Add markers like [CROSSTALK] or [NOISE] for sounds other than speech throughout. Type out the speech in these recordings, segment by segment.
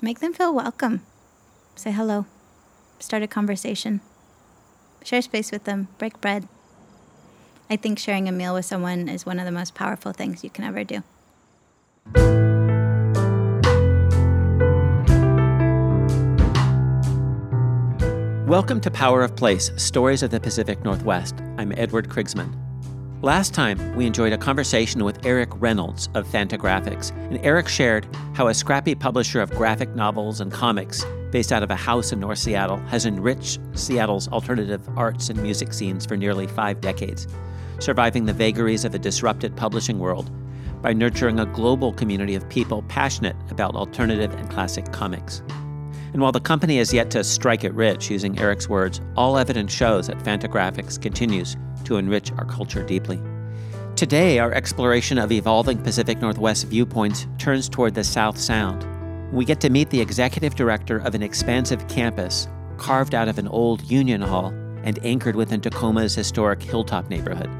Make them feel welcome. Say hello. Start a conversation. Share space with them. Break bread. I think sharing a meal with someone is one of the most powerful things you can ever do. Welcome to Power of Place Stories of the Pacific Northwest. I'm Edward Krigsman. Last time, we enjoyed a conversation with Eric Reynolds of Fantagraphics, and Eric shared how a scrappy publisher of graphic novels and comics based out of a house in North Seattle has enriched Seattle's alternative arts and music scenes for nearly five decades, surviving the vagaries of a disrupted publishing world by nurturing a global community of people passionate about alternative and classic comics. And while the company has yet to strike it rich, using Eric's words, all evidence shows that Fantagraphics continues to enrich our culture deeply. Today, our exploration of evolving Pacific Northwest viewpoints turns toward the South Sound. We get to meet the executive director of an expansive campus carved out of an old Union Hall and anchored within Tacoma's historic Hilltop neighborhood.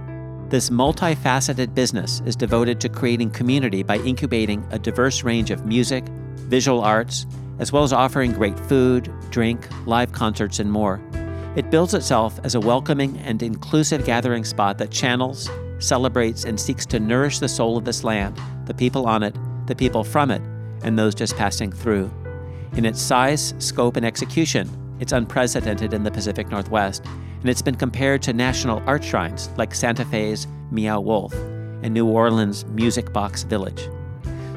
This multifaceted business is devoted to creating community by incubating a diverse range of music, visual arts, as well as offering great food, drink, live concerts, and more. It builds itself as a welcoming and inclusive gathering spot that channels, celebrates, and seeks to nourish the soul of this land, the people on it, the people from it, and those just passing through. In its size, scope, and execution, it's unprecedented in the Pacific Northwest, and it's been compared to national art shrines like Santa Fe's Meow Wolf and New Orleans' Music Box Village.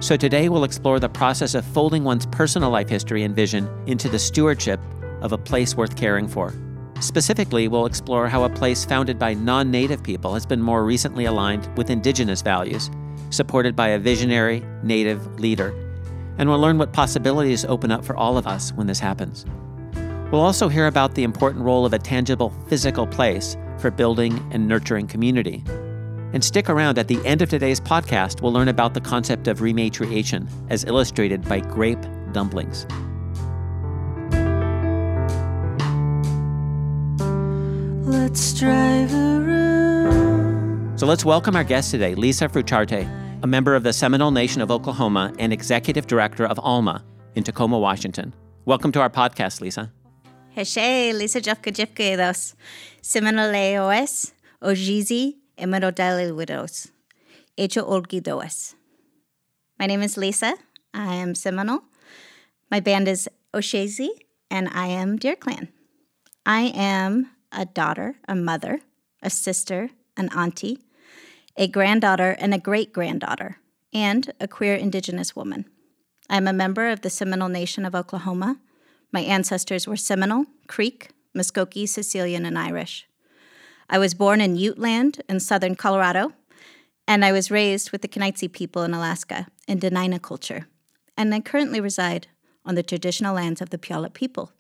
So today we'll explore the process of folding one's personal life history and vision into the stewardship of a place worth caring for. Specifically, we'll explore how a place founded by non native people has been more recently aligned with indigenous values, supported by a visionary native leader. And we'll learn what possibilities open up for all of us when this happens. We'll also hear about the important role of a tangible physical place for building and nurturing community. And stick around at the end of today's podcast, we'll learn about the concept of rematriation as illustrated by grape dumplings. Let's drive around. So let's welcome our guest today, Lisa Fruichantie, a member of the Seminole Nation of Oklahoma and executive director of ALMA in Tacoma, Washington. Welcome to our podcast, Lisa. Heshe, Lisa Jefka Jefka dos Seminole OS, Ojizi, Emerodale Widows, Hecho Olgidoas. My name is Lisa. I am Seminole. My band is Oshezi, and I am Deer Clan. I am a daughter, a mother, a sister, an auntie, a granddaughter, and a great granddaughter, and a queer Indigenous woman. I'm a member of the Seminole Nation of Oklahoma. My ancestors were Seminole, Creek, Muskogee, Sicilian, and Irish. I was born in Ute Land in southern Colorado, and I was raised with the Kenaitze people in Alaska in Dena'ina culture. And I currently reside on the traditional lands of the Puyallup people.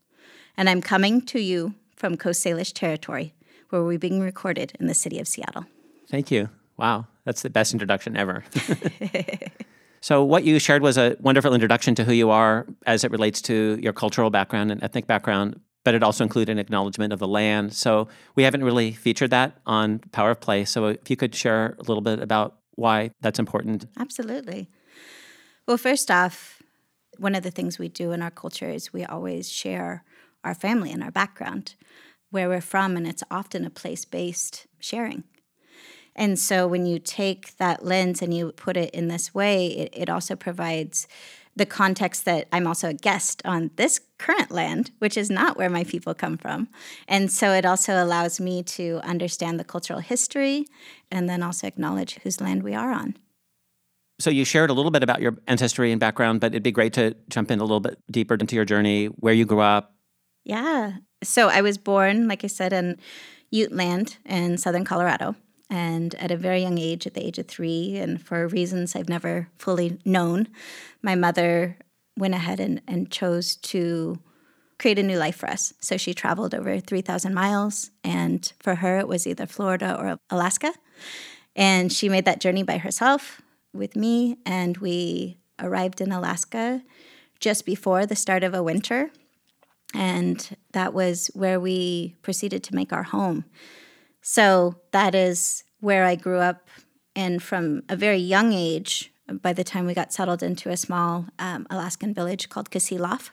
And I'm coming to you from Coast Salish territory, where we're being recorded in the city of Seattle. Thank you. Wow, that's the best introduction ever. [LAUGHS] so, what you shared was a wonderful introduction to who you are as it relates to your cultural background and ethnic background but it also included an acknowledgement of the land. So we haven't really featured that on Power of Place. So if you could share a little bit about why that's important. Absolutely. Well, first off, one of the things we do in our culture is we always share our family and our background, where we're from, and it's often a place based sharing. And so when you take that lens and you put it in this way, it, it also provides the context that I'm also a guest on this current land, which is not where my people come from. And so it also allows me to understand the cultural history and then also acknowledge whose land we are on. So you shared a little bit about your ancestry and background, but it'd be great to jump in a little bit deeper into your journey, where you grew up. Yeah. So I was born, like I said, in Ute land in southern Colorado. And at a very young age, at the age of three, and for reasons I've never fully known, my mother went ahead and, and chose to create a new life for us. So she traveled over 3,000 miles, and for her, it was either Florida or Alaska. And she made that journey by herself with me, and we arrived in Alaska just before the start of a winter. And that was where we proceeded to make our home. So that is where I grew up. And from a very young age, by the time we got settled into a small um, Alaskan village called Kasilof.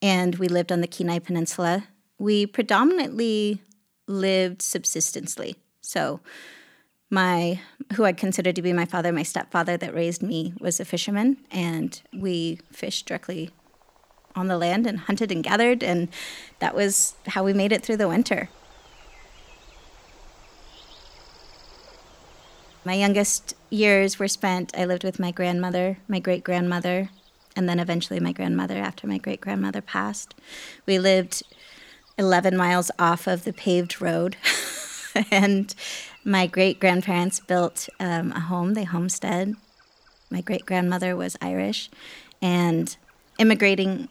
And we lived on the Kenai Peninsula. We predominantly lived subsistently. So, my who I consider to be my father, my stepfather that raised me, was a fisherman, and we fished directly on the land and hunted and gathered, and that was how we made it through the winter. My youngest years were spent, I lived with my grandmother, my great grandmother, and then eventually my grandmother after my great grandmother passed. We lived 11 miles off of the paved road. [LAUGHS] and my great grandparents built um, a home, they homestead. My great grandmother was Irish. And immigrating,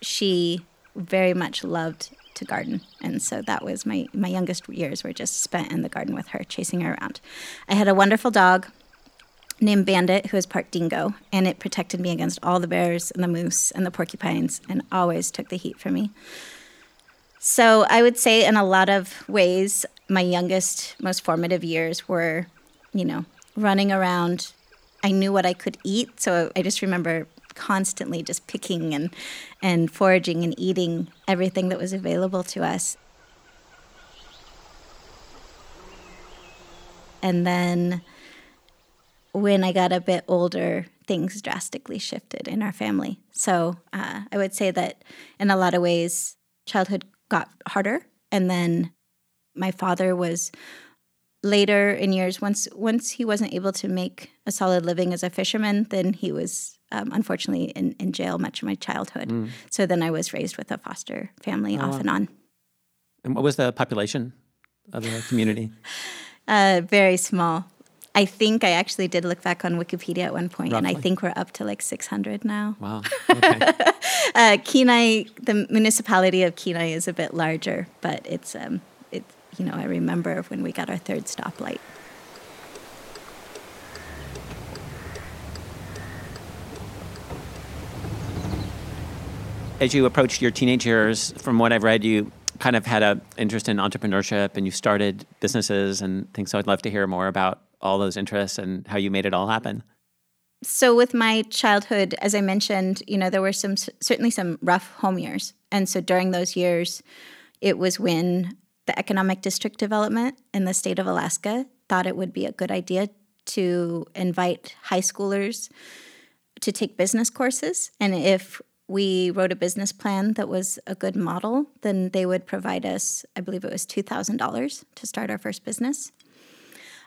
she very much loved to garden. And so that was my, my youngest years were just spent in the garden with her, chasing her around. I had a wonderful dog named Bandit, who is part dingo, and it protected me against all the bears and the moose and the porcupines and always took the heat for me. So I would say, in a lot of ways, my youngest, most formative years were, you know, running around. I knew what I could eat, so I just remember constantly just picking and and foraging and eating everything that was available to us. And then when I got a bit older, things drastically shifted in our family. So uh, I would say that in a lot of ways, childhood got harder. And then my father was later in years once once he wasn't able to make a solid living as a fisherman then he was um, unfortunately in, in jail much of my childhood mm. so then i was raised with a foster family oh, off wow. and on and what was the population of the community [LAUGHS] uh, very small I think I actually did look back on Wikipedia at one point, Roughly. and I think we're up to like 600 now. Wow. Okay. [LAUGHS] uh, Kenai, the municipality of Kenai is a bit larger, but it's, um, it, you know, I remember when we got our third stoplight. As you approached your teenage years, from what I've read, you kind of had an interest in entrepreneurship and you started businesses and things. So I'd love to hear more about all those interests and how you made it all happen? So with my childhood, as I mentioned, you know, there were some certainly some rough home years. And so during those years, it was when the economic district development in the state of Alaska thought it would be a good idea to invite high schoolers to take business courses. And if we wrote a business plan that was a good model, then they would provide us, I believe it was $2,000 to start our first business.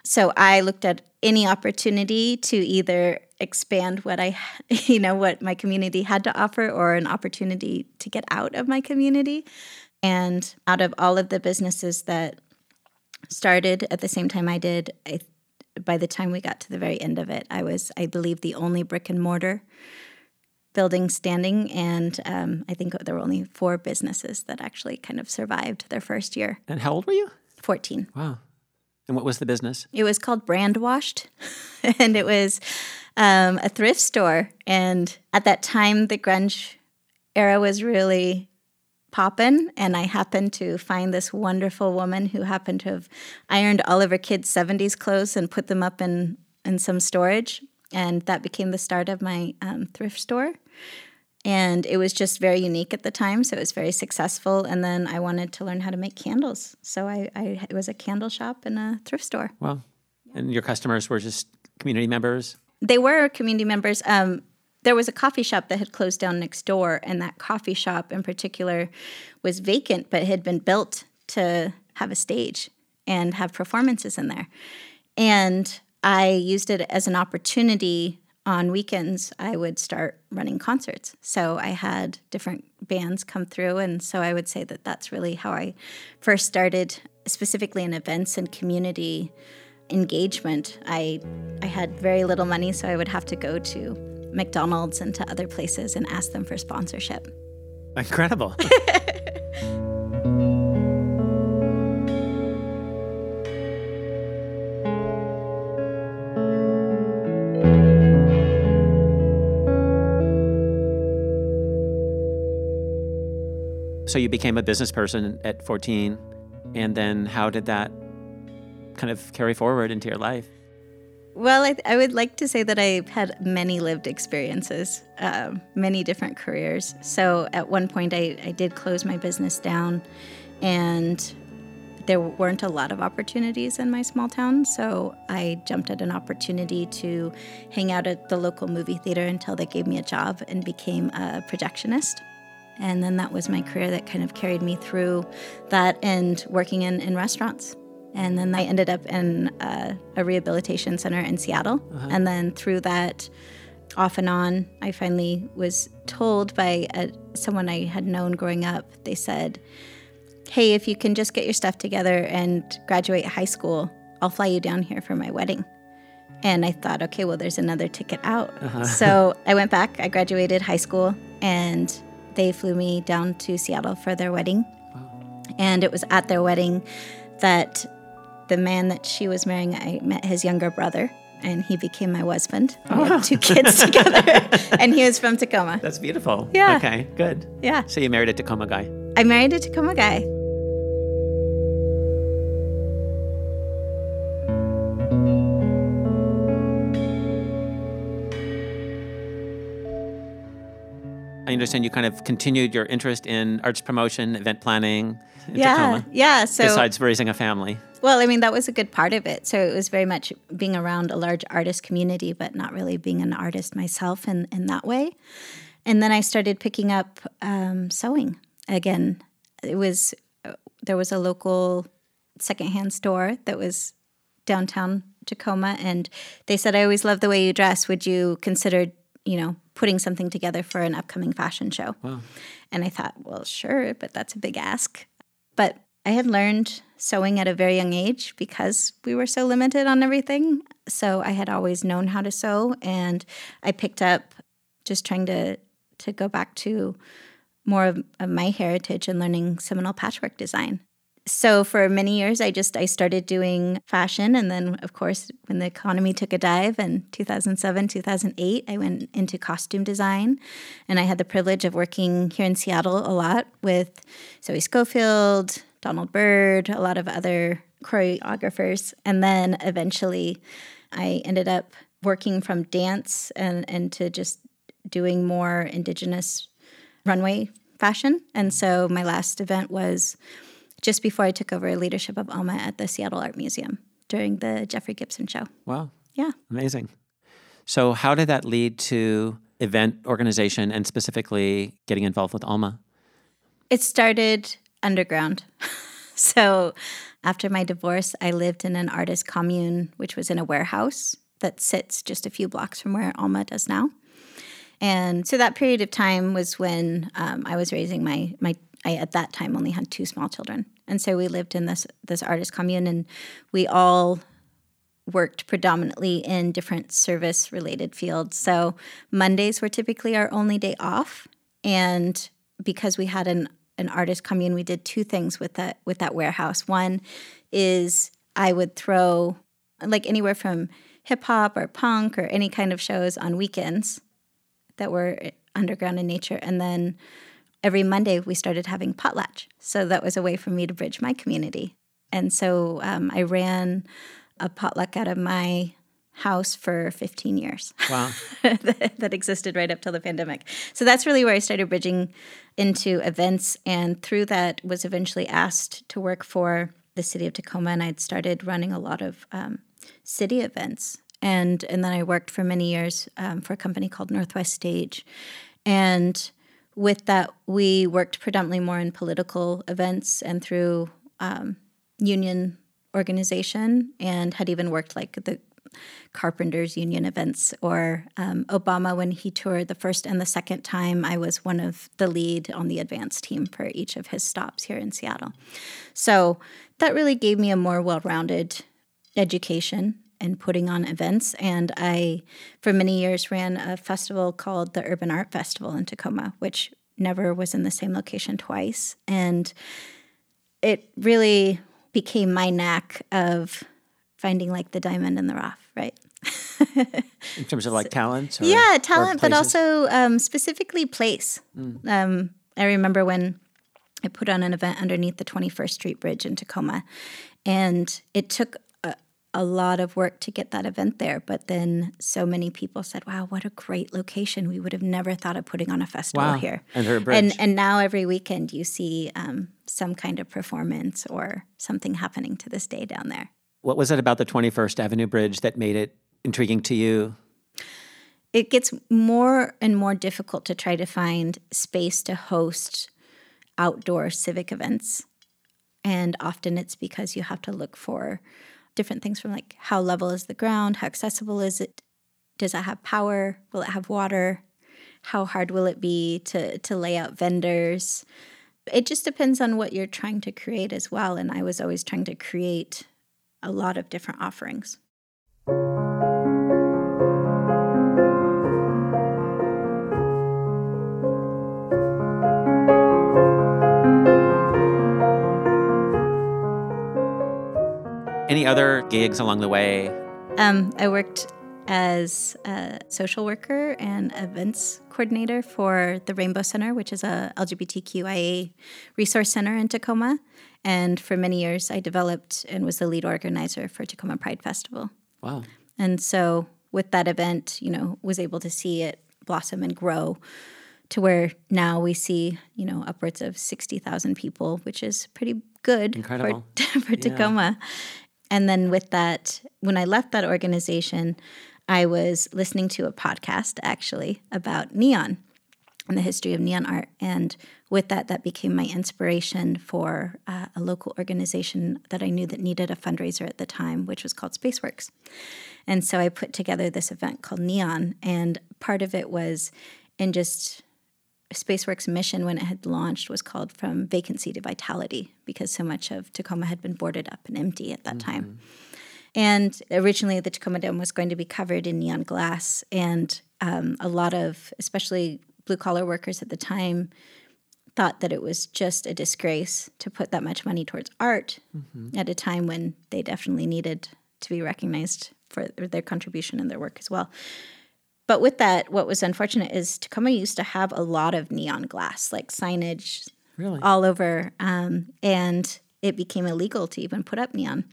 So I looked at any opportunity to either expand what I, [LAUGHS] you know, what my community had to offer or an opportunity to get out of my community. And out of all of the businesses that started at the same time I did, I, by the time we got to the very end of it, I was, I believe, the only brick and mortar building standing. And um, I think there were only four businesses that actually kind of survived their first year. And how old were you? 14. Wow. And what was the business? It was called Brand Washed, [LAUGHS] and it was um, a thrift store. And at that time, the grunge era was really poppin', and I happened to find this wonderful woman who happened to have ironed all of her kids' 70s clothes and put them up in, in some storage. And that became the start of my um, thrift store. And it was just very unique at the time so it was very successful and then i wanted to learn how to make candles. So i, I it was a candle shop and a thrift store. Wow and your customers were just community members? They were community members. Um, there was a coffee shop that had closed down next door and that coffee shop in particular was vacant but had been built to have a stage and have performances in there. And i used it as an opportunity on weekends, I would start running concerts. So I had different bands come through. And so I would say that that's really how I first started, specifically in events and community engagement. I, I had very little money, so I would have to go to McDonald's and to other places and ask them for sponsorship. Incredible. [LAUGHS] So you became a business person at 14, and then how did that kind of carry forward into your life? Well, I, I, would like to say that I've had many lived experiences, um, many different careers. So at one point, I, I did close my business down, and there weren't a lot of opportunities in my small town. So I jumped at an opportunity to hang out at the local movie theater until they gave me a job and became a projectionist. And then that was my career that kind of carried me through that and working in, in restaurants. And then I ended up in a, a rehabilitation center in Seattle. Uh-huh. And then through that, off and on, I finally was told by a, someone I had known growing up, they said, Hey, if you can just get your stuff together and graduate high school, I'll fly you down here for my wedding. And I thought, okay, well, there's another ticket out. Uh-huh. So I went back, I graduated high school, and they flew me down to Seattle for their wedding. Wow. And it was at their wedding that the man that she was marrying, I met his younger brother, and he became my husband. We had two oh. kids [LAUGHS] together, and he was from Tacoma. That's beautiful. Yeah. Okay, good. Yeah. So you married a Tacoma guy? I married a Tacoma guy. I understand you kind of continued your interest in arts promotion, event planning yeah, Tacoma. Yeah. So besides raising a family. Well, I mean, that was a good part of it. So it was very much being around a large artist community, but not really being an artist myself in, in that way. And then I started picking up um, sewing again. It was there was a local secondhand store that was downtown Tacoma, and they said, "I always love the way you dress. Would you consider, you know, putting something together for an upcoming fashion show?" Wow. And I thought, well, sure, but that's a big ask. But I had learned sewing at a very young age because we were so limited on everything. So I had always known how to sew, and I picked up just trying to to go back to more of, of my heritage and learning Seminole patchwork design. So for many years, I just I started doing fashion, and then of course, when the economy took a dive in 2007, 2008, I went into costume design, and I had the privilege of working here in Seattle a lot with Zoe Scofield, Donald Byrd, a lot of other choreographers. And then eventually I ended up working from dance and, and to just doing more indigenous runway fashion. And so my last event was just before I took over leadership of ALMA at the Seattle Art Museum during the Jeffrey Gibson show. Wow. Yeah. Amazing. So, how did that lead to event organization and specifically getting involved with ALMA? It started underground. [LAUGHS] so after my divorce, I lived in an artist commune, which was in a warehouse that sits just a few blocks from where Alma does now. And so that period of time was when um, I was raising my my. I at that time only had two small children, and so we lived in this this artist commune, and we all worked predominantly in different service related fields. So Mondays were typically our only day off, and because we had an an artist commune, we did two things with that with that warehouse. One is I would throw like anywhere from hip hop or punk or any kind of shows on weekends that were underground in nature, and then every Monday we started having potlatch. So that was a way for me to bridge my community, and so um, I ran a potluck out of my house for 15 years. Wow. [LAUGHS] that, that, existed right up till the pandemic. So that's really where I started bridging into events. And through that, was eventually asked to work for the city of Tacoma. And I'd started running a lot of um, city events. And, and then I worked for many years um, for a company called Northwest Stage. And with that, we worked predominantly more in political events and through um, union organization and had even worked like the carpenters union events or um, obama when he toured the first and the second time i was one of the lead on the advance team for each of his stops here in seattle. So that really gave me a more well-rounded education in putting on events and i for many years ran a festival called the urban art festival in tacoma which never was in the same location twice and it really became my knack of finding like the diamond in the rough right? [LAUGHS] in terms of like talent? Or, yeah, talent, but also um, specifically place. Mm. Um, I remember when I put on an event underneath the 21st Street Bridge in Tacoma, and it took a, lot of work to get that event there. But then so many people said, wow, what a great location. We would have never thought of putting on a festival Wow. here. And her bridge. And, and now every weekend you see um, some kind of performance or something happening to this day down there. What was it about the 21st Avenue Bridge that made it intriguing to you? It gets more and more difficult to try to find space to host outdoor civic events. And often it's because you have to look for different things from like how level is the ground, how accessible is it, does it have power, will it have water, how hard will it be to to lay out vendors. It just depends on what you're trying to create as well. And I was always trying to create a lot of different offerings. Any other gigs along the way? Um, I worked as a social worker and events coordinator for the Rainbow Center, which is a LGBTQIA resource center in Tacoma. And for many years, I developed and was the lead organizer for Tacoma Pride Festival. Wow. And so, with that event, you know, was able to see it blossom and grow to where now we see, you know, upwards of 60,000 people, which is pretty good Incredible. for, [LAUGHS] for Tacoma. And then with that, when I left that organization, I was listening to a podcast actually about neon and the history of neon art. And with that, that became my inspiration for uh, a local organization that I knew that needed a fundraiser at the time, which was called Spaceworks. And so I put together this event called Neon, and part of it was in just Spaceworks' mission when it had launched was called From Vacancy to Vitality because so much of Tacoma had been boarded up and empty at that time. And originally, the Tacoma Dome was going to be covered in neon glass, and um, a lot of, especially blue collar workers at the time, thought that it was just a disgrace to put that much money towards art at a time when they definitely needed to be recognized for their contribution and their work as well. But with that, what was unfortunate is Tacoma used to have a lot of neon glass, like signage Really? all over, um, and it became illegal to even put up neon.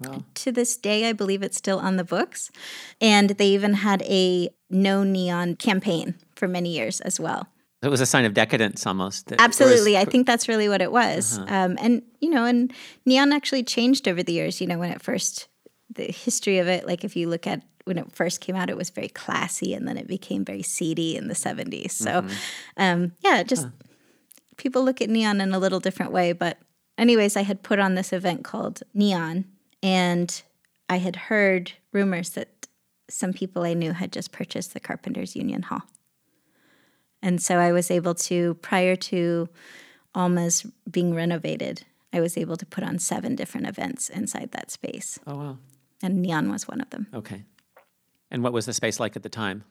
Wow. To this day, I believe it's still on the books. And they even had a no neon campaign for many years as well. It was a sign of decadence almost. that- or is- Absolutely. I think that's really what it was. Um, and, you know, and neon actually changed over the years. You know, when it first, the history of it, like if you look at when it first came out, it was very classy and then it became very seedy in the 70s. So, um, yeah, just people look at neon in a little different way. But, anyways, I had put on this event called Neon and I had heard rumors that some people I knew had just purchased the Carpenters Union Hall. And so I was able to, prior to Alma's being renovated, I was able to put on seven different events inside that space. Oh, wow. And Neon was one of them. Okay. And what was the space like at the time?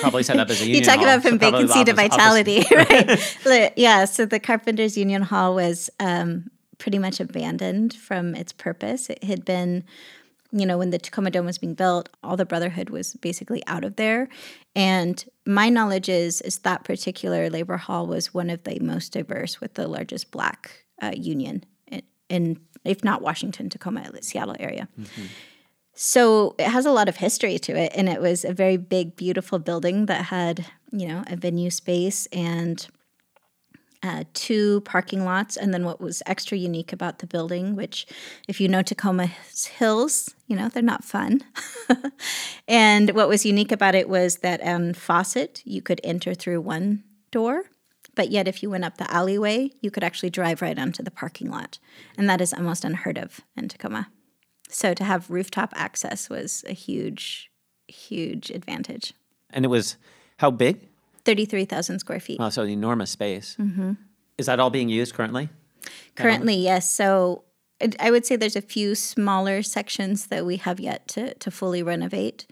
Probably set up as a [LAUGHS] union you talk hall, about from probably vacancy to office- office- vitality, [LAUGHS] right? [LAUGHS] Yeah. So the Carpenters Union Hall was um, pretty much abandoned from its purpose. It had been, you know, when the Tacoma Dome was being built, all the Brotherhood was basically out of there. And my knowledge is is that particular labor hall was one of the most diverse, with the largest Black uh, union in, in, if not Washington, Tacoma, Seattle area. So it has a lot of history to it, and it was a very big, beautiful building that had, you know, a venue space and uh, two parking lots. And then what was extra unique about the building, which, if you know Tacoma Hills, you know they're not fun. [LAUGHS] and what was unique about it was that on Fawcett you could enter through one door, but yet if you went up the alleyway, you could actually drive right onto the parking lot, and that is almost unheard of in Tacoma. So to have rooftop access was a huge, huge advantage. And it was how big? 33,000 square feet. Oh, so an enormous space. Mm-hmm. Is that all being used currently? Currently, yes. So I would say there's a few smaller sections that we have yet to, to fully renovate.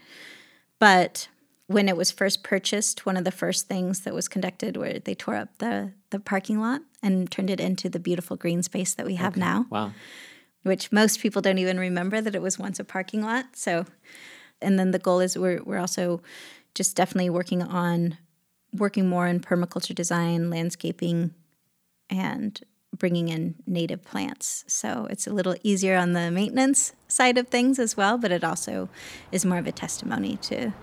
But when it was first purchased, one of the first things that was conducted where they tore up the, the parking lot and turned it into the beautiful green space that we have now. Wow. Which most people don't even remember that it was once a parking lot. So, and then the goal is we're we're also just definitely working on working more in permaculture design, landscaping, and bringing in native plants. So it's a little easier on the maintenance side of things as well, but it also is more of a testimony to,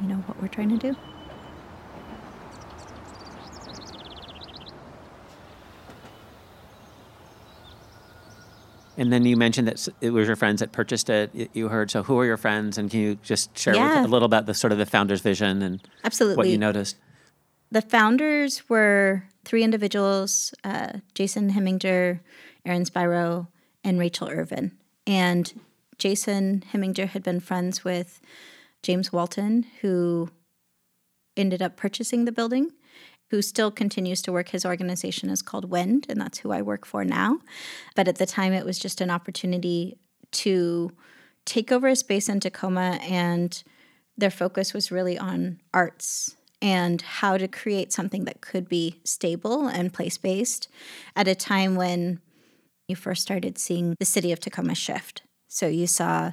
you know, what we're trying to do. And then you mentioned that it was your friends that purchased it. You heard. So who are your friends? And can you just share Yeah. with, a little about the sort of the founder's vision and absolutely what you noticed? the founders were three individuals uh, Jason Heminger, Aaron Spyro, and Rachel Irvin. And Jason Heminger had been friends with James Walton, who ended up purchasing the building, who still continues to work. His organization is called Wind, and that's who I work for now. But at the time, it was just an opportunity to take over a space in Tacoma, and their focus was really on arts and how to create something that could be stable and place based at a time when you first started seeing the city of Tacoma shift. So you saw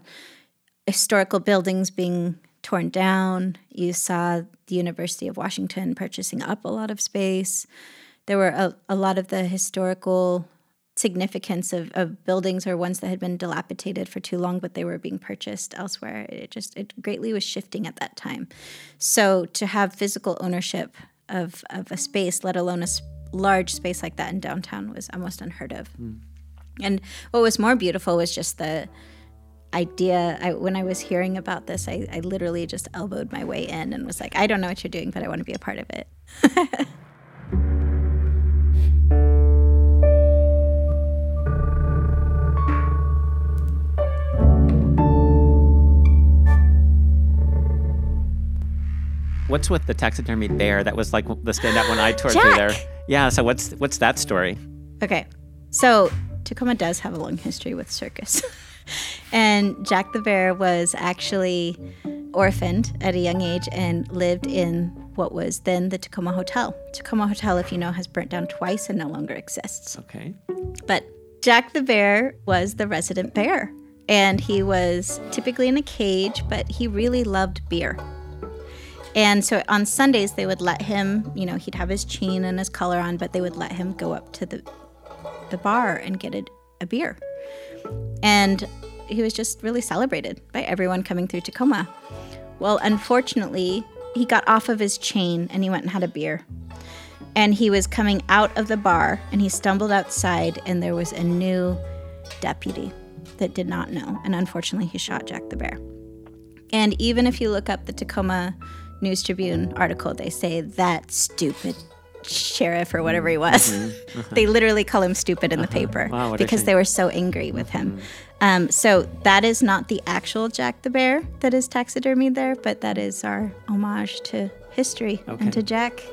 historical buildings being torn down, you saw the University of Washington purchasing up a lot of space. There were a, a lot of the historical significance of, of buildings or ones that had been dilapidated for too long but they were being purchased elsewhere. It just it greatly was shifting at that time. So to have physical ownership of, of a space let alone a large space like that in downtown was almost unheard of. Hmm. And what was more beautiful was just the idea I, when i was hearing about this I, I literally just elbowed my way in and was like i don't know what you're doing but i want to be a part of it [LAUGHS] What's with the taxidermy bear? That was like the standout when I toured through there. Yeah. So what's what's that story? Okay. So Tacoma does have a long history with circus. [LAUGHS] and Jack the Bear was actually orphaned at a young age and lived in what was then the Tacoma Hotel. Tacoma Hotel, if you know, has burnt down twice and no longer exists. Okay. But Jack the Bear was the resident bear. And he was typically in a cage, but he really loved beer. And so on Sundays, they would let him, you know, he'd have his chain and his collar on, but they would let him go up to the, the bar and get a, a beer. And he was just really celebrated by everyone coming through Tacoma. Well, unfortunately, he got off of his chain and he went and had a beer. And he was coming out of the bar and he stumbled outside, and there was a new deputy that did not know. And unfortunately, he shot Jack the Bear. And even if you look up the Tacoma News Tribune article, they say that stupid sheriff or whatever he was. Mm-hmm. [LAUGHS] they literally call him stupid in the uh-huh. paper Wow, because they were so angry with him. Mm-hmm. Um, so that is not the actual Jack the Bear that is taxidermied there, but that is our homage to history Okay. and to Jack.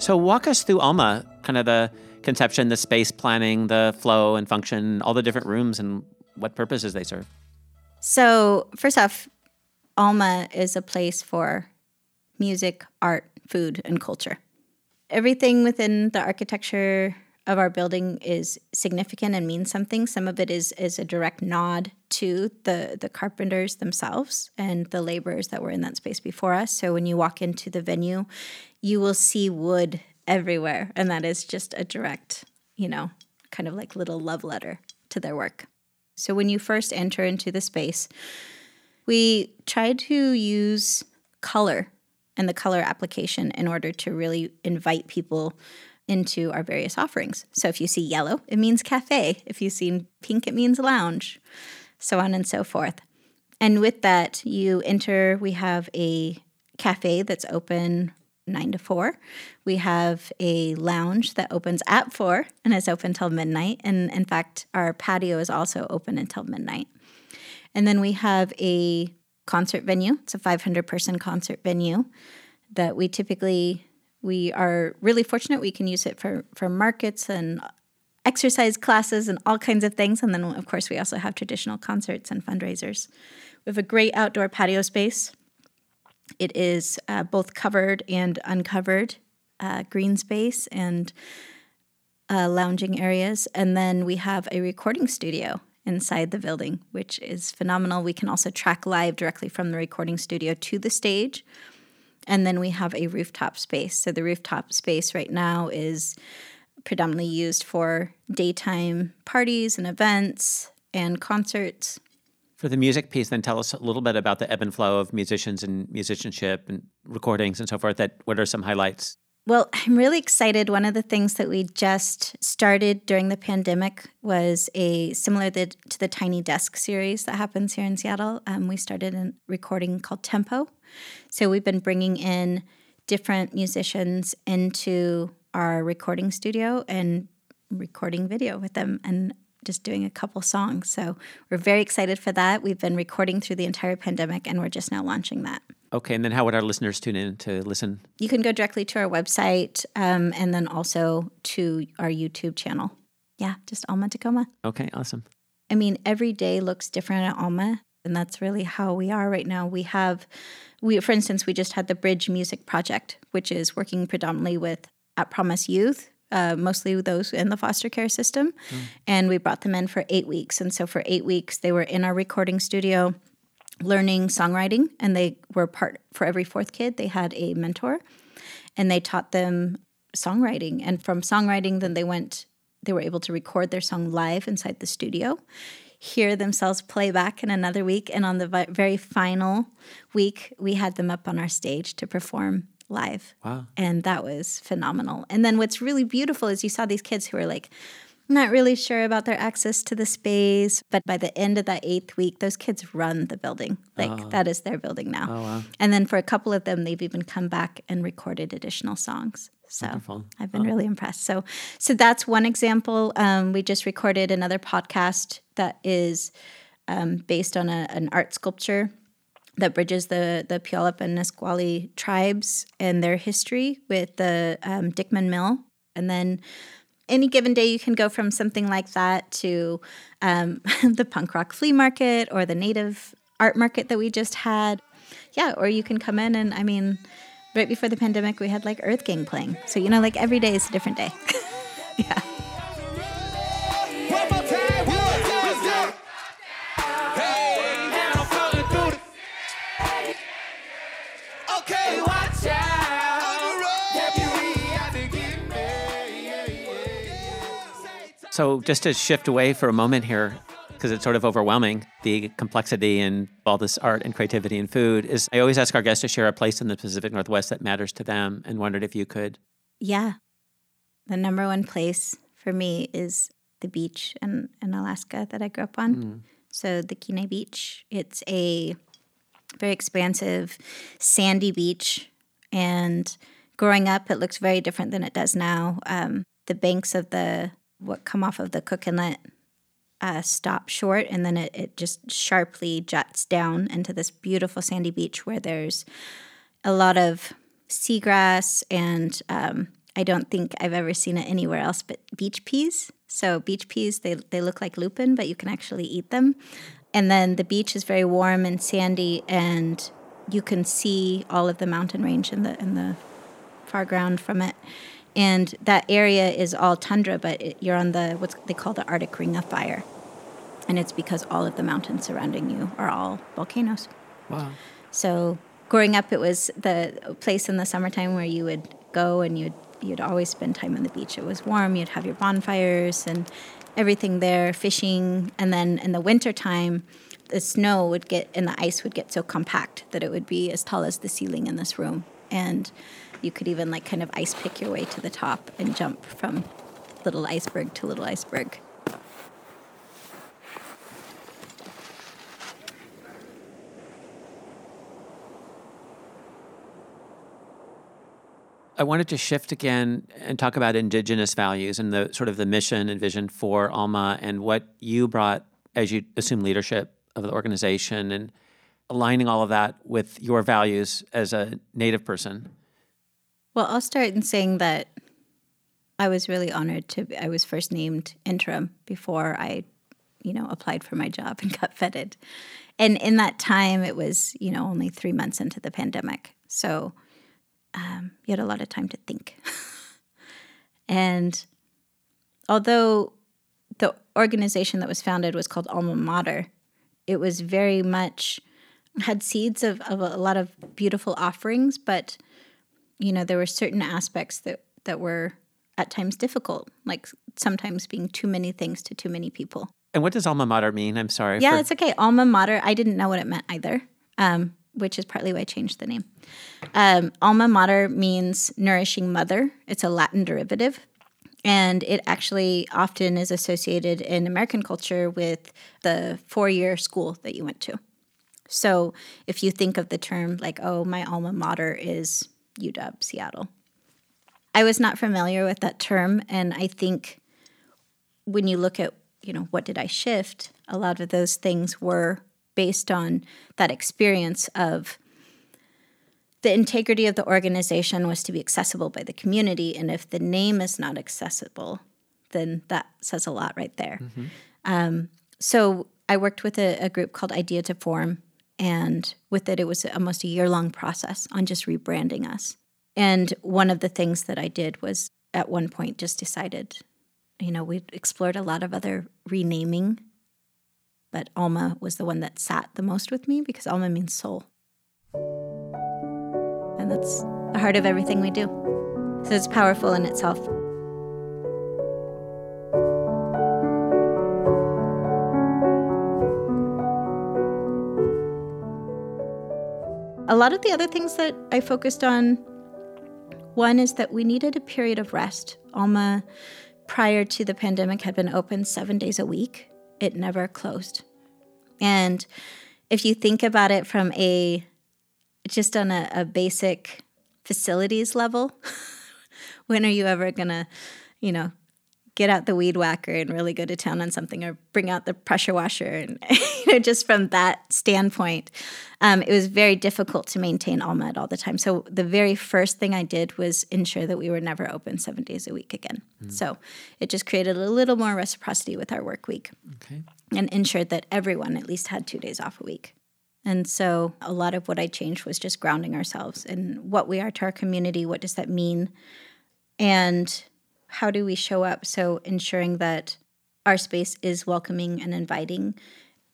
So walk us through Alma, kind of the conception, the space planning, the flow and function, all the different rooms and what purposes they serve. So, first off, Alma is a place for music, art, food, and culture. Everything within the architecture of our building is significant and means something. Some of it is is a direct nod to the the carpenters themselves and the laborers that were in that space before us. So when you walk into the venue, you will see wood everywhere, and that is just a direct, you know, kind of like little love letter to their work. So when you first enter into the space, we try to use color and the color application in order to really invite people into our various offerings. So if you see yellow, it means cafe. If you see pink, it means lounge, so on and so forth. And with that, you enter, we have a cafe that's open nine to four. We have a lounge that opens at four and is open till midnight. And in fact, our patio is also open until midnight. And then we have a concert venue. It's a 500 person concert venue that we typically we are really fortunate we can use it for for markets and exercise classes and all kinds of things and then of course we also have traditional concerts and fundraisers. We have a great outdoor patio space. It is uh, both covered and uncovered uh, green space and uh, lounging areas. And then we have a recording studio inside the building, which is phenomenal. We can also track live directly from the recording studio to the stage. And then we have a rooftop space. So the rooftop space right now is predominantly used for daytime parties and events and concerts. For the music piece, then tell us a little bit about the ebb and flow of musicians and musicianship and recordings and so forth. That what are some highlights? Well, I'm really excited. One of the things that we just started during the pandemic was a similar to the Tiny Desk series that happens here in Seattle. Um, we started a recording called Tempo. So we've been bringing in different musicians into our recording studio and recording video with them and just doing a couple songs. So we're very excited for that. We've been recording through the entire pandemic and we're just now launching that. Okay, and then how would our listeners tune in to listen? You can go directly to our website um, and then also to our YouTube channel. Yeah, just Alma Tacoma. Okay, awesome. I mean, every day looks different at Alma, and that's really how we are right now. We have, we for instance, we just had the Bridge Music Project, which is working predominantly with at Promise Youth, uh, mostly those in the foster care system, mm. and we brought them in for eight weeks. And so for eight weeks, they were in our recording studio learning songwriting, and they were part for every fourth kid. They had a mentor, and they taught them songwriting. And from songwriting, then they went. They were able to record their song live inside the studio, hear themselves play back in another week, and on the very final week, we had them up on our stage to perform live. Wow! And that was phenomenal. And then what's really beautiful is you saw these kids who were like not really sure about their access to the space, but by the end of that eighth week, those kids run the building. Like oh. that is their building now. Oh, wow. And then for a couple of them, they've even come back and recorded additional songs. So Wonderful. I've been oh. really impressed. So, so that's one example. Um, we just recorded another podcast that is um, based on a, an art sculpture that bridges the the Puyallup and Nisqually tribes and their history with the um, Dickman Mill, and then any given day, you can go from something like that to um, [LAUGHS] the punk rock flea market or the native art market that we just had. Yeah, or you can come in and, I mean, right before the pandemic, we had like Earth Gang playing. So, you know, like every day is a different day. [LAUGHS] yeah. So, just to shift away for a moment here, because it's sort of overwhelming, the complexity and all this art and creativity and food, is I always ask our guests to share a place in the Pacific Northwest that matters to them and wondered if you could. Yeah. The number one place for me is the beach in, in Alaska that I grew up on. Mm. So, the Kenai Beach. It's a very expansive, sandy beach. And growing up, it looks very different than it does now. Um, the banks of the what come off of the Cook Inlet uh, stop short, and then it, it just sharply juts down into this beautiful sandy beach where there's a lot of seagrass, and um, I don't think I've ever seen it anywhere else but beach peas. So beach peas, they they look like lupin, but you can actually eat them. And then the beach is very warm and sandy, and you can see all of the mountain range in the in the far ground from it and that area is all tundra, but it, you're on the what they call the Arctic Ring of Fire, and it's because all of the mountains surrounding you are all volcanoes. Wow! So growing up, it was the place in the summertime where you would go and you'd you'd always spend time on the beach. It was warm. You'd have your bonfires and everything there, fishing, and then in the wintertime, the snow would get and the ice would get so compact that it would be as tall as the ceiling in this room, and you could even like kind of ice pick your way to the top and jump from little iceberg to little iceberg. I wanted to shift again and talk about indigenous values and the sort of the mission and vision for Alma and what you brought as you assume leadership of the organization and aligning all of that with your values as a native person. Well, I'll start in saying that I was really honored to. I was first named interim before I, you know, applied for my job and [LAUGHS] got vetted. And in that time, it was you know only three months into the pandemic, so um, you had a lot of time to think. [LAUGHS] and although the organization that was founded was called Alma Mater. It was very much had seeds of, of a lot of beautiful offerings, but you know there were certain aspects that that were at times difficult, like sometimes being too many things to too many people. And what does alma mater mean? I'm sorry. Yeah, for... it's okay. Alma mater. I didn't know what it meant either, um, which is partly why I changed the name. Um, alma mater means nourishing mother. It's a Latin derivative. And it actually often is associated in American culture with the four year school that you went to. So if you think of the term like, oh, my alma mater is UW Seattle, I was not familiar with that term. And I think when you look at, you know, what did I shift, a lot of those things were based on that experience of the integrity of the organization was to be accessible by the community. And if the name is not accessible, then that says a lot right there. Mm-hmm. Um, so I worked with a, a, group called Idea to Form, and with it, it was almost a year long process on just rebranding us. And one of the things that I did was at one point just decided, you know, we explored a lot of other renaming, but Alma was the one that sat the most with me because Alma means soul. And that's the heart of everything we do. So it's powerful in itself. Lot of the other things that I focused on one is that we needed a period of rest. Alma, prior to the pandemic, had been open seven days a week, it never closed. And if you think about it from a just on a, a basic facilities level, [LAUGHS] when are you ever gonna, you know, get out the weed whacker and really go to town on something or bring out the pressure washer and [LAUGHS] you know just from that standpoint um, it was very difficult to maintain alma all the time so the very first thing i did was ensure that we were never open seven days a week again mm. so it just created a little more reciprocity with our work week okay. and ensured that everyone at least had two days off a week and so a lot of what i changed was just grounding ourselves in what we are to our community what does that mean and how do we show up? So ensuring that our space is welcoming and inviting,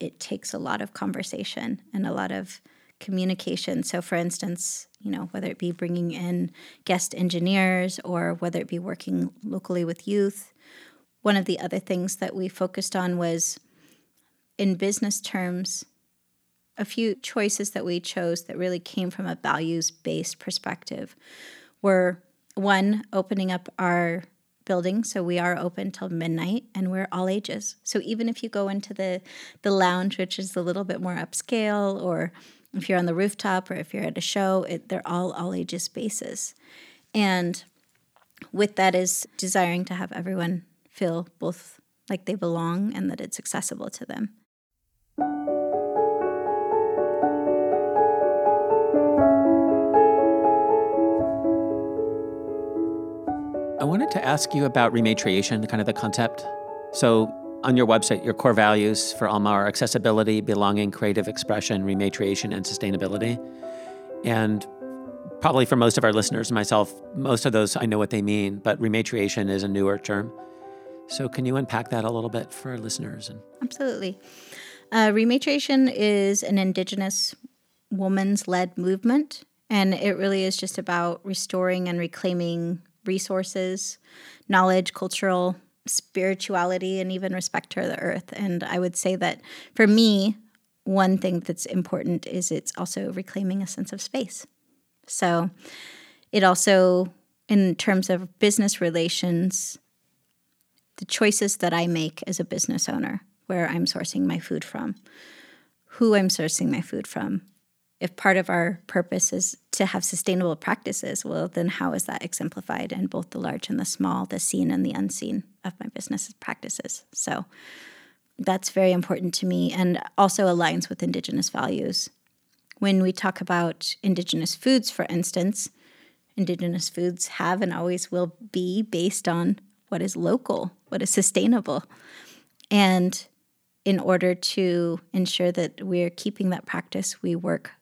it takes a lot of conversation and a lot of communication. So, for instance, you know, whether it be bringing in guest engineers or whether it be working locally with youth, one of the other things that we focused on was in business terms, a few choices that we chose that really came from a values based perspective were one, opening up our building, so we are open till midnight, and we're all ages. So even if you go into the the lounge, which is a little bit more upscale, or if you're on the rooftop, or if you're at a show, it, they're all all ages spaces, and with that is desiring to have everyone feel both like they belong and that it's accessible to them. Wanted to ask you about rematriation, kind of the concept. So, on your website, your core values for Alma are accessibility, belonging, creative expression, rematriation, and sustainability. And probably for most of our listeners, myself, most of those I know what they mean, but rematriation is a newer term. So, can you unpack that a little bit for our listeners? Absolutely. Uh, rematriation is an Indigenous woman's led movement, and it really is just about restoring and reclaiming resources, knowledge, cultural spirituality, and even respect for the earth. And I would say that for me, one thing that's important is it's also reclaiming a sense of space. So it also, in terms of business relations, the choices that I make as a business owner, where I'm sourcing my food from, who I'm sourcing my food from, if part of our purpose is to have sustainable practices, well, then how is that exemplified in both the large and the small, the seen and the unseen of my business practices? So that's very important to me and also aligns with Indigenous values. When we talk about Indigenous foods, for instance, Indigenous foods have and always will be based on what is local, what is sustainable. And in order to ensure that we're keeping that practice, we work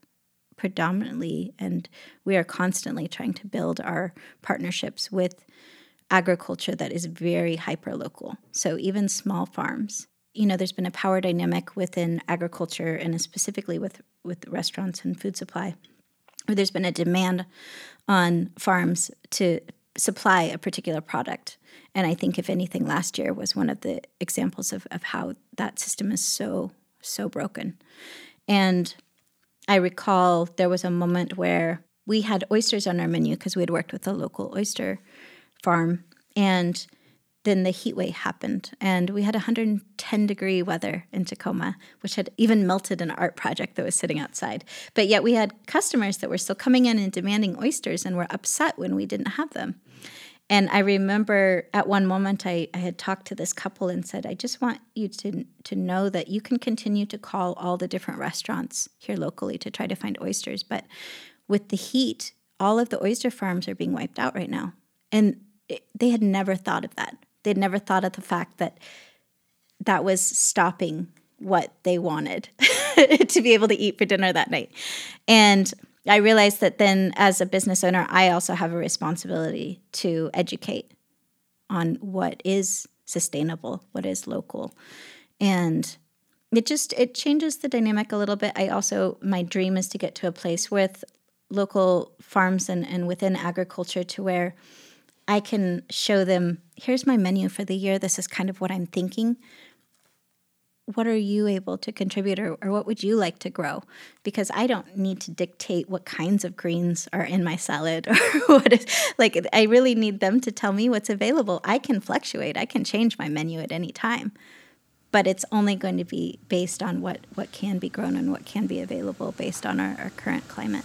predominantly, and we are constantly trying to build our partnerships with agriculture that is very hyper local. So even small farms. You know, there's been a power dynamic within agriculture and specifically with, with restaurants and food supply, where there's been a demand on farms to supply a particular product. And I think, if anything, last year was one of the examples of, of how that system is so, so broken. And I recall there was a moment where we had oysters on our menu because we had worked with a local oyster farm. And then the heat wave happened, and we had 110 degree weather in Tacoma, which had even melted an art project that was sitting outside. But yet we had customers that were still coming in and demanding oysters and were upset when we didn't have them. And I remember at one moment I, I had talked to this couple and said, I just want you to, to know that you can continue to call all the different restaurants here locally to try to find oysters. But with the heat, all of the oyster farms are being wiped out right now. And it, they had never thought of that. They'd never thought of the fact that that was stopping what they wanted [LAUGHS] to be able to eat for dinner that night. And I realized that then, as a business owner, I also have a responsibility to educate on what is sustainable, what is local. And it just it changes the dynamic a little bit. I also my dream is to get to a place with local farms and, and within agriculture to where I can show them here's my menu for the year. This is kind of what I'm thinking. What are you able to contribute, or, or what would you like to grow? Because I don't need to dictate what kinds of greens are in my salad [LAUGHS] or what is like, I really need them to tell me what's available. I can fluctuate, I can change my menu at any time, but it's only going to be based on what, what can be grown and what can be available based on our, our current climate.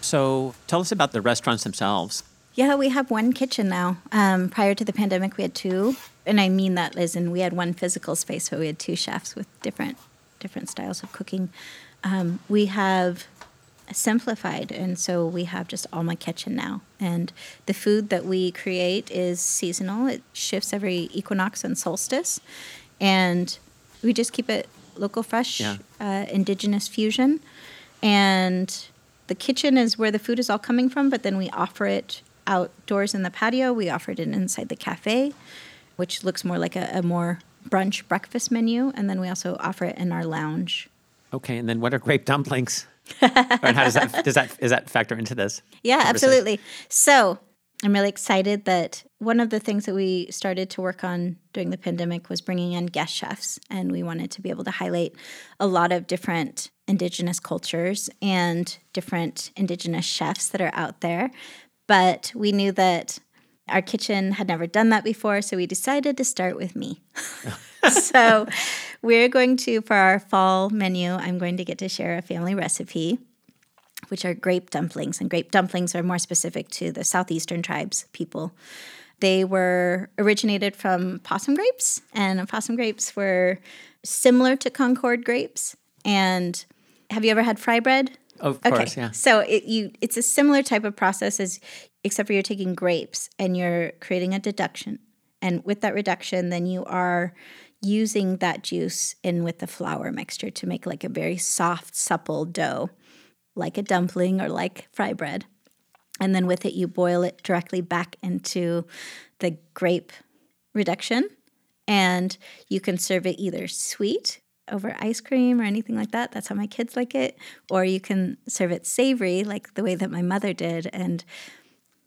So tell us about the restaurants themselves. Yeah, we have one kitchen now. Um, prior to the pandemic, we had two, and I mean that as in we had one physical space, but we had two chefs with different different styles of cooking. Um, we have simplified, and so we have just Alma Kitchen now. And the food that we create is seasonal. It shifts every equinox and solstice, and we just keep it local, fresh, yeah. uh, indigenous fusion, and the kitchen is where the food is all coming from, but then we offer it outdoors in the patio. We offered it inside the cafe, which looks more like a, a more brunch breakfast menu, and then we also offer it in our lounge. Okay, and then what are grape dumplings? and how does that does that is that factor into this? Yeah, absolutely. So I'm really excited that one of the things that we started to work on during the pandemic was bringing in guest chefs, and we wanted to be able to highlight a lot of different indigenous cultures and different indigenous chefs that are out there. But we knew that our kitchen had never done that before, so we decided to start with me. [LAUGHS] so we're going to, for our fall menu, I'm going to get to share a family recipe, which are grape dumplings. And grape dumplings are more specific to the southeastern tribes people. They were originated from possum grapes, and possum grapes were similar to Concord grapes. And have you ever had fry bread? Of okay. course, yeah. So it, you, it's a similar type of process as, except for you're taking grapes and you're creating a deduction, and with that reduction, then you are using that juice in with the flour mixture to make like a very soft, supple dough, like a dumpling or like fry bread. And then with it, you boil it directly back into the grape reduction, and you can serve it either sweet over ice cream or anything like that. That's how my kids like it. Or you can serve it savory, like the way that my mother did. And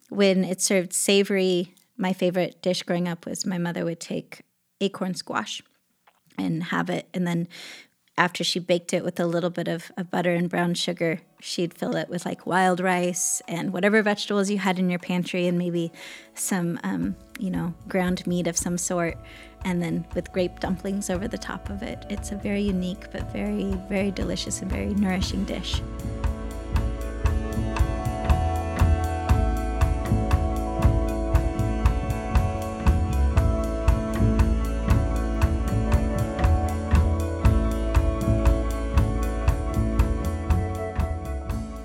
when it's served savory, my favorite dish growing up was my mother would take acorn squash and have it. And then after she baked it with a little bit of, of, butter and brown sugar, she'd fill it with like wild rice and whatever vegetables you had in your pantry and maybe some, um, you know, ground meat of some sort and then with grape dumplings over the top of it. It's a very unique but very, very delicious and very nourishing dish.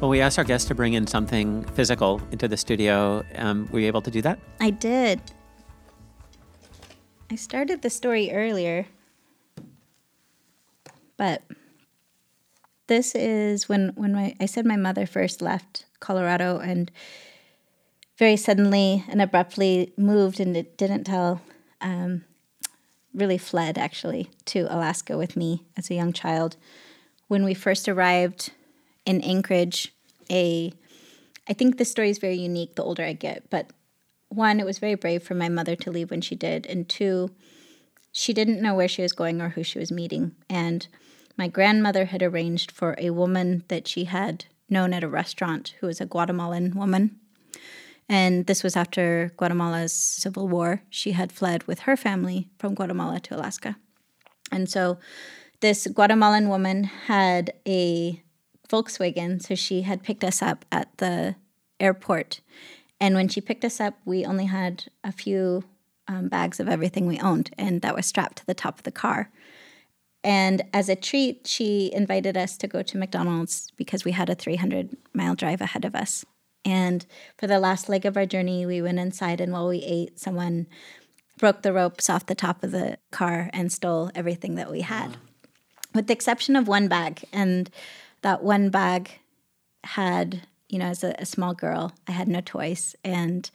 Well, we asked our guests to bring in something physical into the studio. Um, were you able to do that? I did. I started the story earlier, but this is when when my I said my mother first left Colorado, and very suddenly and abruptly moved and it didn't tell. Um, really fled actually to Alaska with me as a young child. When we first arrived in Anchorage, a I think this story is very unique the older I get, but one, it was very brave for my mother to leave when she did, and two, she didn't know where she was going or who she was meeting. And my grandmother had arranged for a woman that she had known at a restaurant who was a Guatemalan woman. And this was after Guatemala's civil war. She had fled with her family from Guatemala to Alaska. And so this Guatemalan woman had a Volkswagen, so she had picked us up at the airport. And when she picked us up, we only had a few um, bags of everything we owned, and that was strapped to the top of the car. And as a treat, she invited us to go to McDonald's because we had a 300 mile drive ahead of us. And for the last leg of our journey, we went inside, and while we ate, someone broke the ropes off the top of the car and stole everything that we had, with the exception of one bag. And that one bag had, you know, as a, a small girl, I had no toys, and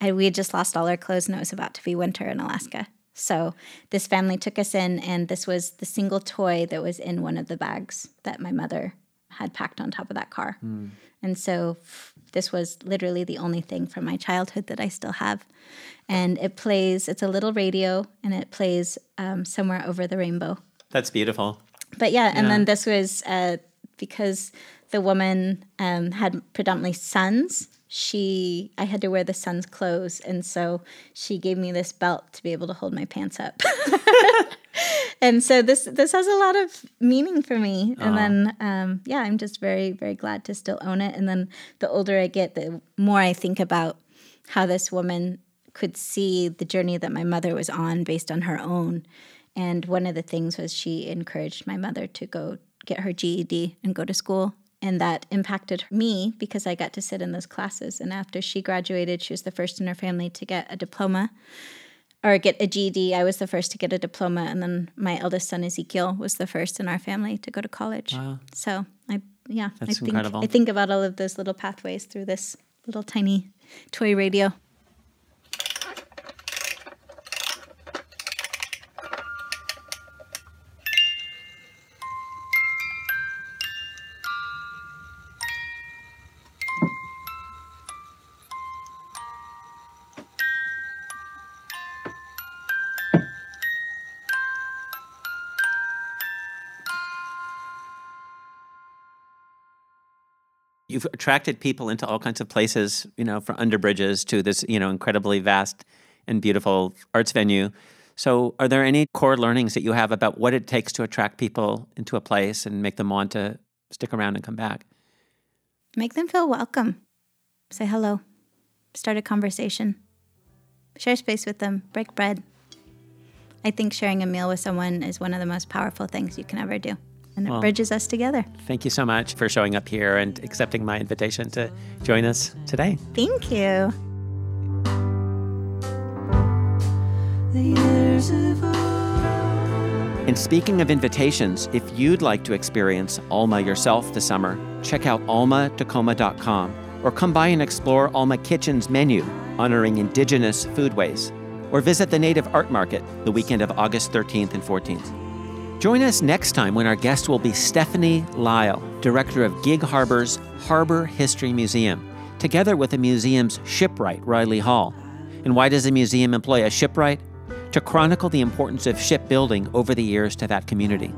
I, we had just lost all our clothes, and it was about to be winter in Alaska. So this family took us in, and this was the single toy that was in one of the bags that my mother had packed on top of that car. Mm. And so this was literally the only thing from my childhood that I still have. And it plays, it's a little radio, and it plays um, somewhere over the rainbow. That's beautiful. But yeah, and yeah. then this was uh, because the woman um, had predominantly sons she i had to wear the son's clothes and so she gave me this belt to be able to hold my pants up. [LAUGHS] And so this this has a lot of meaning for me. And then um, yeah i'm just very very glad to still own it. And then the older i get the more i think about how this woman could see the journey that my mother was on based on her own. And one of the things was she encouraged my mother to go get her GED and go to school. And that impacted me because I got to sit in those classes. And after she graduated, she was the first in her family to get a diploma or get a GED. I was the first to get a diploma. And then my eldest son, Ezekiel, was the first in our family to go to college. Wow. So I, yeah, That's I think, incredible. I think about all of those little pathways through this little tiny toy radio. You've attracted people into all kinds of places, you know, from under bridges to this, you know, incredibly vast and beautiful arts venue. So, are there any core learnings that you have about what it takes to attract people into a place and make them want to stick around and come back? Make them feel welcome. Say hello. Start a conversation. Share space with them. Break bread. I think sharing a meal with someone is one of the most powerful things you can ever do and it well, bridges us together. Thank you so much for showing up here and accepting my invitation to join us today. Thank you. And speaking of invitations, if you'd like to experience Alma yourself this summer, check out almatacoma.com or come by and explore Alma Kitchen's menu honoring indigenous foodways, or visit the Native Art Market the weekend of August 13th and 14th. Join us next time when our guest will be Stephanie Lyle, director of Gig Harbor's Harbor History Museum, together with the museum's shipwright, Riley Hall. And why does the museum employ a shipwright? To chronicle the importance of shipbuilding over the years to that community.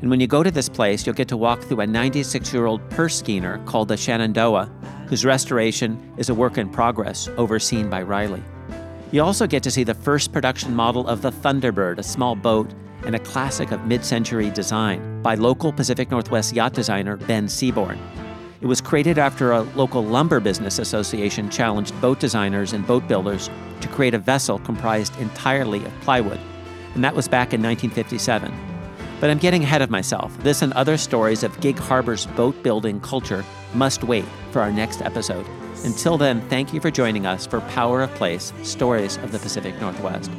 And when you go to this place, you'll get to walk through a 96 year old purse seiner called the Shenandoah, whose restoration is a work in progress overseen by Riley. You also get to see the first production model of the Thunderbird, a small boat and a classic of mid century design by local Pacific Northwest yacht designer Ben Seaborn. It was created after a local lumber business association challenged boat designers and boat builders to create a vessel comprised entirely of plywood, and that was back in 1957. But I'm getting ahead of myself. This and other stories of Gig Harbor's boat building culture must wait for our next episode. Until then, thank you for joining us for Power of Place Stories of the Pacific Northwest.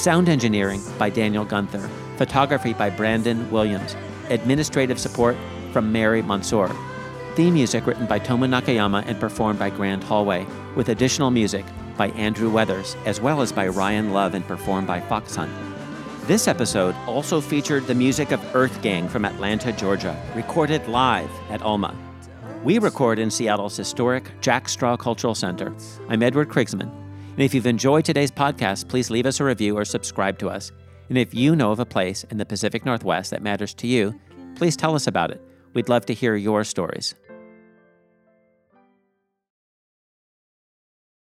Sound engineering by Daniel Gunther. Photography by Brandon Williams. Administrative support from Mary Mansour. Theme music written by Tomo Nakayama and performed by Grand Hallway, with additional music by Andrew Weathers, as well as by Ryan Love and performed by Fox Hunt. This episode also featured the music of Earth Gang from Atlanta, Georgia, recorded live at Alma. We record in Seattle's historic Jack Straw Cultural Center. I'm Edward Krigsman. And if you've enjoyed today's podcast, please leave us a review or subscribe to us. And if you know of a place in the Pacific Northwest that matters to you, please tell us about it. We'd love to hear your stories.